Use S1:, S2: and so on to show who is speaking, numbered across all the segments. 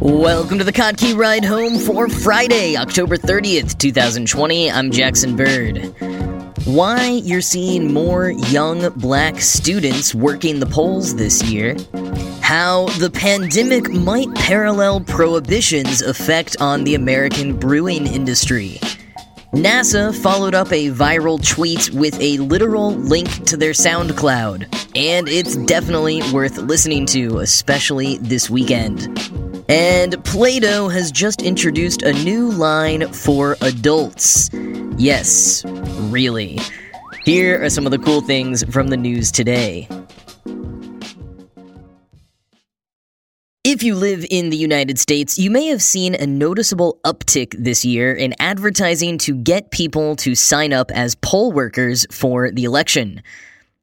S1: Welcome to the Kottke Ride Home for Friday, October 30th, 2020. I'm Jackson Bird. Why you're seeing more young black students working the polls this year, how the pandemic might parallel prohibition's effect on the American brewing industry. NASA followed up a viral tweet with a literal link to their SoundCloud, and it's definitely worth listening to, especially this weekend. And Play Doh has just introduced a new line for adults. Yes, really. Here are some of the cool things from the news today. If you live in the United States, you may have seen a noticeable uptick this year in advertising to get people to sign up as poll workers for the election.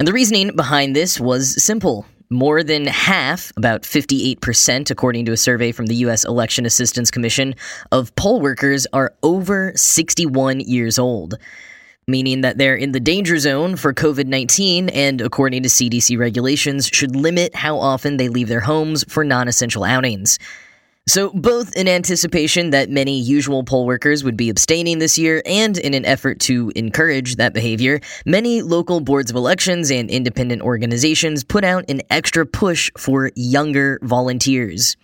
S1: And the reasoning behind this was simple. More than half, about 58%, according to a survey from the U.S. Election Assistance Commission, of poll workers are over 61 years old, meaning that they're in the danger zone for COVID 19 and, according to CDC regulations, should limit how often they leave their homes for non essential outings. So, both in anticipation that many usual poll workers would be abstaining this year and in an effort to encourage that behavior, many local boards of elections and independent organizations put out an extra push for younger volunteers.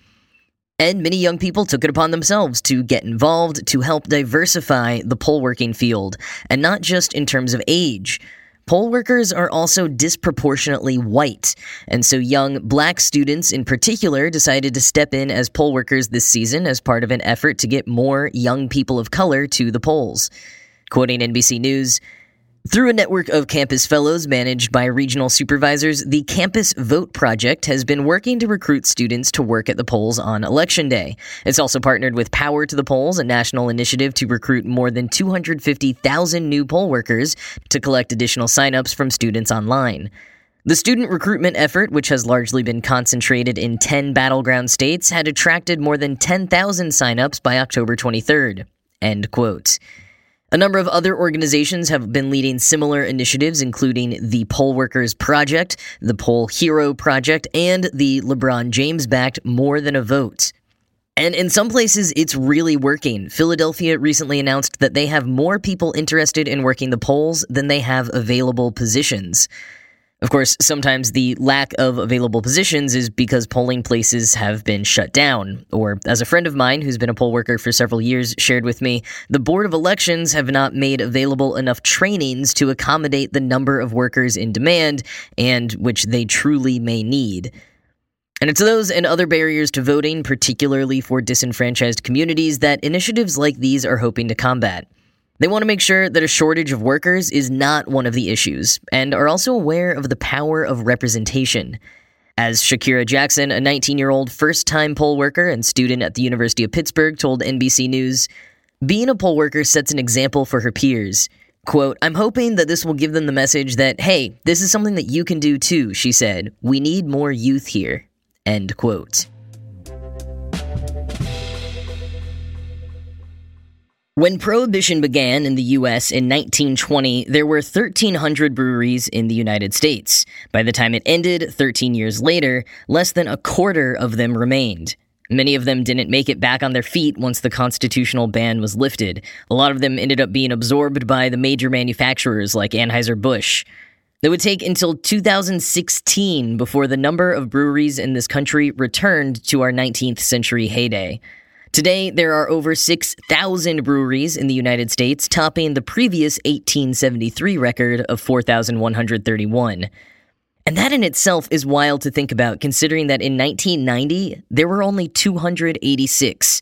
S1: And many young people took it upon themselves to get involved to help diversify the poll working field, and not just in terms of age. Poll workers are also disproportionately white, and so young black students in particular decided to step in as poll workers this season as part of an effort to get more young people of color to the polls. Quoting NBC News, through a network of campus fellows managed by regional supervisors, the Campus Vote Project has been working to recruit students to work at the polls on Election Day. It's also partnered with Power to the Polls, a national initiative to recruit more than 250,000 new poll workers to collect additional signups from students online. The student recruitment effort, which has largely been concentrated in 10 battleground states, had attracted more than 10,000 signups by October 23rd. End quote. A number of other organizations have been leading similar initiatives, including the Poll Workers Project, the Poll Hero Project, and the LeBron James backed More Than a Vote. And in some places, it's really working. Philadelphia recently announced that they have more people interested in working the polls than they have available positions. Of course, sometimes the lack of available positions is because polling places have been shut down. Or, as a friend of mine who's been a poll worker for several years shared with me, the Board of Elections have not made available enough trainings to accommodate the number of workers in demand and which they truly may need. And it's those and other barriers to voting, particularly for disenfranchised communities, that initiatives like these are hoping to combat. They want to make sure that a shortage of workers is not one of the issues, and are also aware of the power of representation. As Shakira Jackson, a 19 year old first time poll worker and student at the University of Pittsburgh, told NBC News, being a poll worker sets an example for her peers. Quote, I'm hoping that this will give them the message that, hey, this is something that you can do too, she said. We need more youth here. End quote. When Prohibition began in the US in 1920, there were 1,300 breweries in the United States. By the time it ended, 13 years later, less than a quarter of them remained. Many of them didn't make it back on their feet once the constitutional ban was lifted. A lot of them ended up being absorbed by the major manufacturers like Anheuser-Busch. It would take until 2016 before the number of breweries in this country returned to our 19th century heyday. Today, there are over 6,000 breweries in the United States, topping the previous 1873 record of 4,131. And that in itself is wild to think about, considering that in 1990, there were only 286.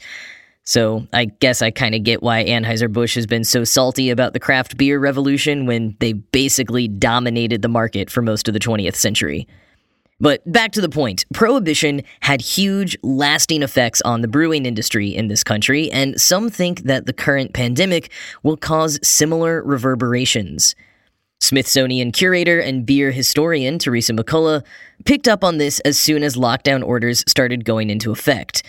S1: So I guess I kind of get why Anheuser-Busch has been so salty about the craft beer revolution when they basically dominated the market for most of the 20th century. But back to the point Prohibition had huge, lasting effects on the brewing industry in this country, and some think that the current pandemic will cause similar reverberations. Smithsonian curator and beer historian Theresa McCulla picked up on this as soon as lockdown orders started going into effect.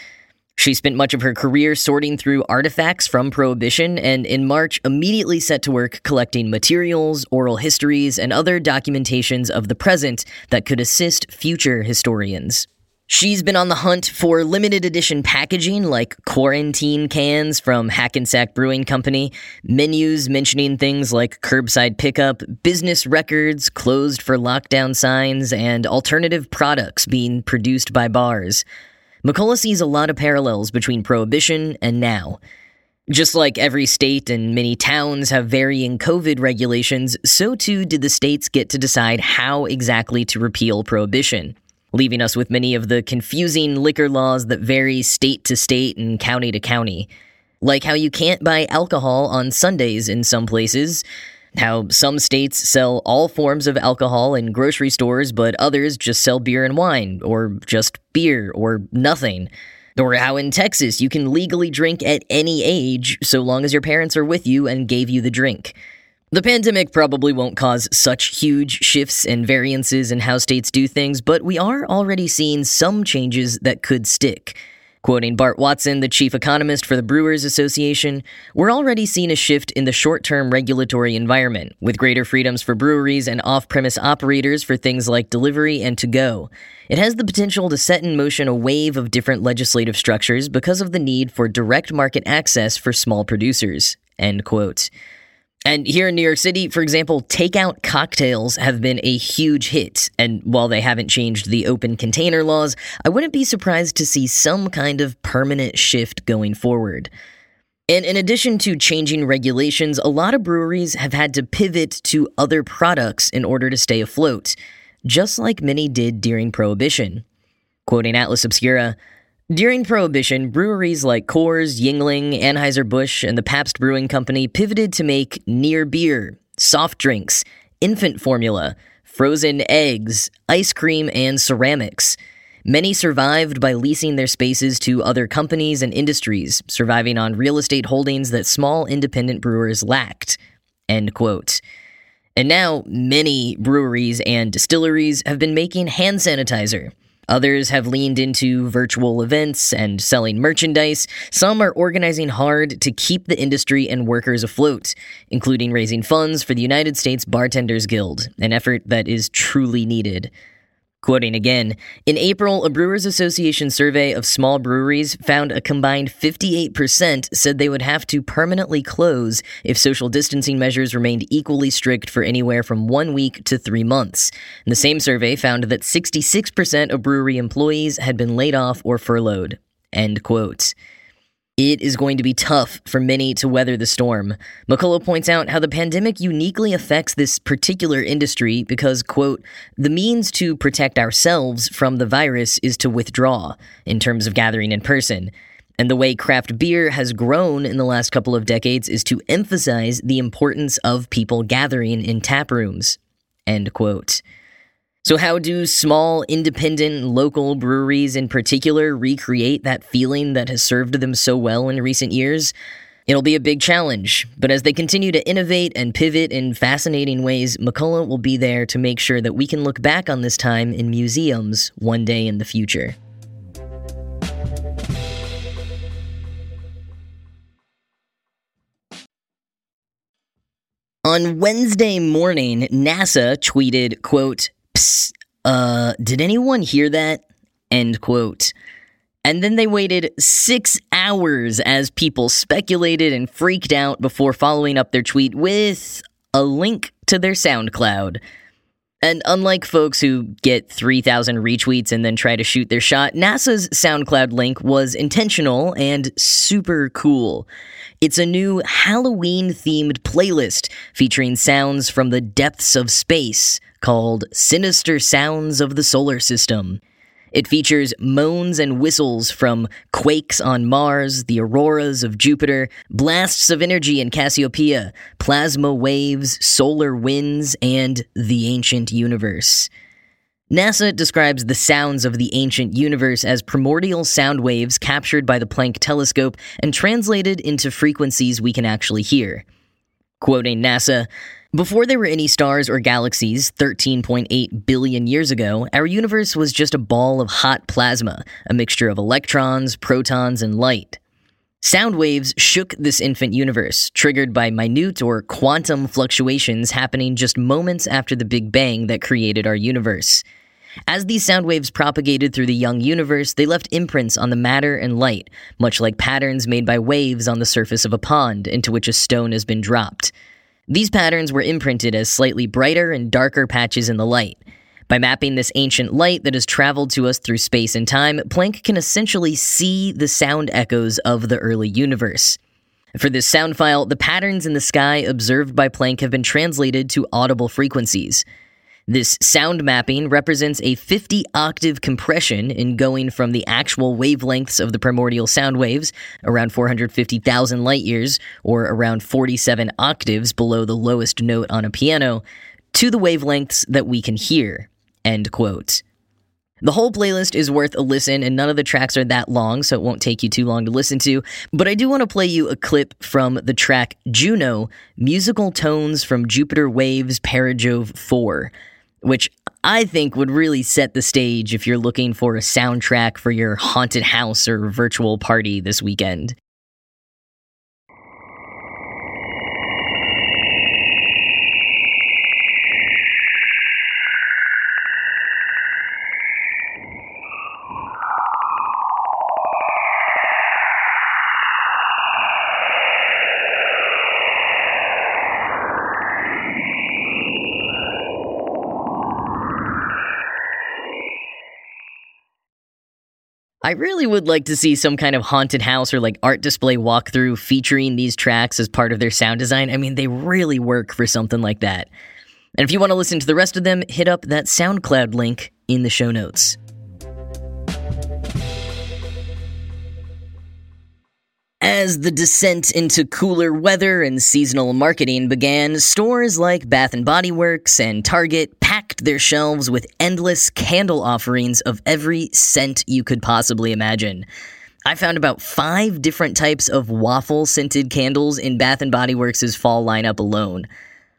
S1: She spent much of her career sorting through artifacts from Prohibition and in March immediately set to work collecting materials, oral histories, and other documentations of the present that could assist future historians. She's been on the hunt for limited edition packaging like quarantine cans from Hackensack Brewing Company, menus mentioning things like curbside pickup, business records closed for lockdown signs, and alternative products being produced by bars. McCulla sees a lot of parallels between Prohibition and now. Just like every state and many towns have varying COVID regulations, so too did the states get to decide how exactly to repeal Prohibition leaving us with many of the confusing liquor laws that vary state to state and county to county. Like how you can't buy alcohol on Sundays in some places, how some states sell all forms of alcohol in grocery stores, but others just sell beer and wine, or just beer, or nothing. Or how in Texas you can legally drink at any age so long as your parents are with you and gave you the drink. The pandemic probably won't cause such huge shifts and variances in how states do things, but we are already seeing some changes that could stick. Quoting Bart Watson, the chief economist for the Brewers Association, we're already seeing a shift in the short term regulatory environment, with greater freedoms for breweries and off premise operators for things like delivery and to go. It has the potential to set in motion a wave of different legislative structures because of the need for direct market access for small producers. End quote. And here in New York City, for example, takeout cocktails have been a huge hit. And while they haven't changed the open container laws, I wouldn't be surprised to see some kind of permanent shift going forward. And in addition to changing regulations, a lot of breweries have had to pivot to other products in order to stay afloat, just like many did during Prohibition. Quoting Atlas Obscura, during Prohibition, breweries like Coors, Yuengling, Anheuser-Busch, and the Pabst Brewing Company pivoted to make near beer, soft drinks, infant formula, frozen eggs, ice cream, and ceramics. Many survived by leasing their spaces to other companies and industries, surviving on real estate holdings that small independent brewers lacked. End quote. And now, many breweries and distilleries have been making hand sanitizer. Others have leaned into virtual events and selling merchandise. Some are organizing hard to keep the industry and workers afloat, including raising funds for the United States Bartenders Guild, an effort that is truly needed. Quoting again, in April, a Brewers Association survey of small breweries found a combined 58% said they would have to permanently close if social distancing measures remained equally strict for anywhere from one week to three months. And the same survey found that 66% of brewery employees had been laid off or furloughed. End quote. It is going to be tough for many to weather the storm. McCulla points out how the pandemic uniquely affects this particular industry because, quote, the means to protect ourselves from the virus is to withdraw in terms of gathering in person. And the way craft beer has grown in the last couple of decades is to emphasize the importance of people gathering in tap rooms, end quote. So, how do small, independent, local breweries in particular recreate that feeling that has served them so well in recent years? It'll be a big challenge, but as they continue to innovate and pivot in fascinating ways, McCulla will be there to make sure that we can look back on this time in museums one day in the future. On Wednesday morning, NASA tweeted, quote, Psst, uh, did anyone hear that? End quote. And then they waited six hours as people speculated and freaked out before following up their tweet with a link to their SoundCloud. And unlike folks who get 3,000 retweets and then try to shoot their shot, NASA's SoundCloud link was intentional and super cool. It's a new Halloween themed playlist featuring sounds from the depths of space called Sinister Sounds of the Solar System. It features moans and whistles from quakes on Mars, the auroras of Jupiter, blasts of energy in Cassiopeia, plasma waves, solar winds, and the ancient universe. NASA describes the sounds of the ancient universe as primordial sound waves captured by the Planck telescope and translated into frequencies we can actually hear. Quoting NASA, before there were any stars or galaxies 13.8 billion years ago, our universe was just a ball of hot plasma, a mixture of electrons, protons, and light. Sound waves shook this infant universe, triggered by minute or quantum fluctuations happening just moments after the Big Bang that created our universe. As these sound waves propagated through the young universe, they left imprints on the matter and light, much like patterns made by waves on the surface of a pond into which a stone has been dropped. These patterns were imprinted as slightly brighter and darker patches in the light. By mapping this ancient light that has traveled to us through space and time, Planck can essentially see the sound echoes of the early universe. For this sound file, the patterns in the sky observed by Planck have been translated to audible frequencies. This sound mapping represents a 50 octave compression in going from the actual wavelengths of the primordial sound waves, around 450,000 light years, or around 47 octaves below the lowest note on a piano, to the wavelengths that we can hear. End quote. The whole playlist is worth a listen, and none of the tracks are that long, so it won't take you too long to listen to. But I do want to play you a clip from the track Juno Musical Tones from Jupiter Waves Perijove 4 which I think would really set the stage if you're looking for a soundtrack for your haunted house or virtual party this weekend. I really would like to see some kind of haunted house or like art display walkthrough featuring these tracks as part of their sound design. I mean, they really work for something like that. And if you want to listen to the rest of them, hit up that SoundCloud link in the show notes. As the descent into cooler weather and seasonal marketing began, stores like Bath and Body Works and Target packed their shelves with endless candle offerings of every scent you could possibly imagine. I found about 5 different types of waffle scented candles in Bath and Body Works' fall lineup alone.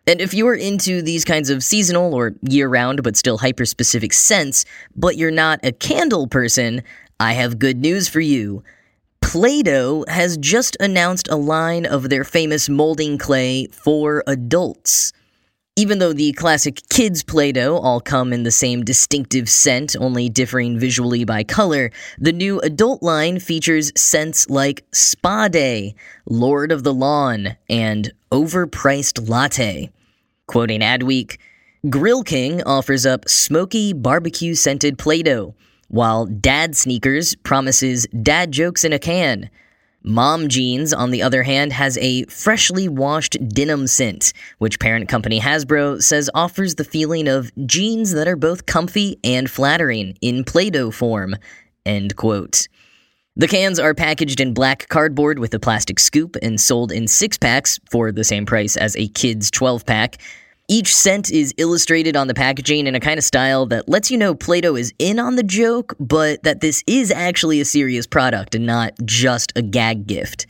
S1: And if you're into these kinds of seasonal or year round but still hyper specific scents, but you're not a candle person, I have good news for you. Play Doh has just announced a line of their famous molding clay for adults. Even though the classic kids Play Doh all come in the same distinctive scent, only differing visually by color, the new adult line features scents like Spa Day, Lord of the Lawn, and Overpriced Latte. Quoting Adweek, Grill King offers up smoky barbecue scented Play Doh while Dad Sneakers promises dad jokes in a can. Mom Jeans, on the other hand, has a freshly washed denim scent, which parent company Hasbro says offers the feeling of jeans that are both comfy and flattering in Play Doh form. End quote. The cans are packaged in black cardboard with a plastic scoop and sold in six packs for the same price as a kid's 12 pack. Each scent is illustrated on the packaging in a kind of style that lets you know Play Doh is in on the joke, but that this is actually a serious product and not just a gag gift.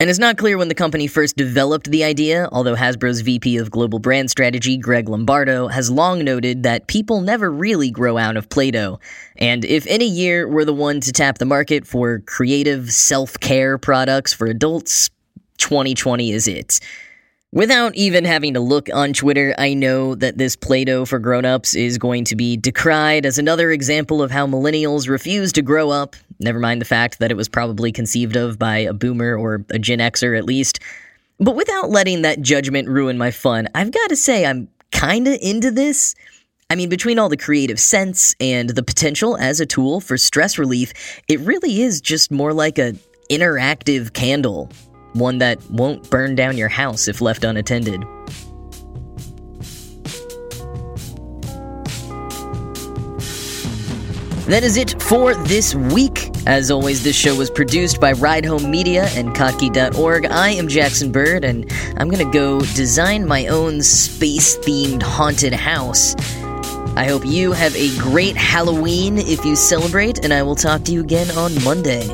S1: And it's not clear when the company first developed the idea, although Hasbro's VP of Global Brand Strategy, Greg Lombardo, has long noted that people never really grow out of Play Doh. And if any year were the one to tap the market for creative self care products for adults, 2020 is it. Without even having to look on Twitter, I know that this Play Doh for grown-ups is going to be decried as another example of how millennials refuse to grow up, never mind the fact that it was probably conceived of by a boomer or a Gen Xer at least. But without letting that judgment ruin my fun, I've got to say I'm kinda into this. I mean, between all the creative scents and the potential as a tool for stress relief, it really is just more like a interactive candle one that won't burn down your house if left unattended. That is it for this week. As always, this show was produced by Ride Home Media and Kottke.org. I am Jackson Bird, and I'm gonna go design my own space themed haunted house. I hope you have a great Halloween if you celebrate, and I will talk to you again on Monday.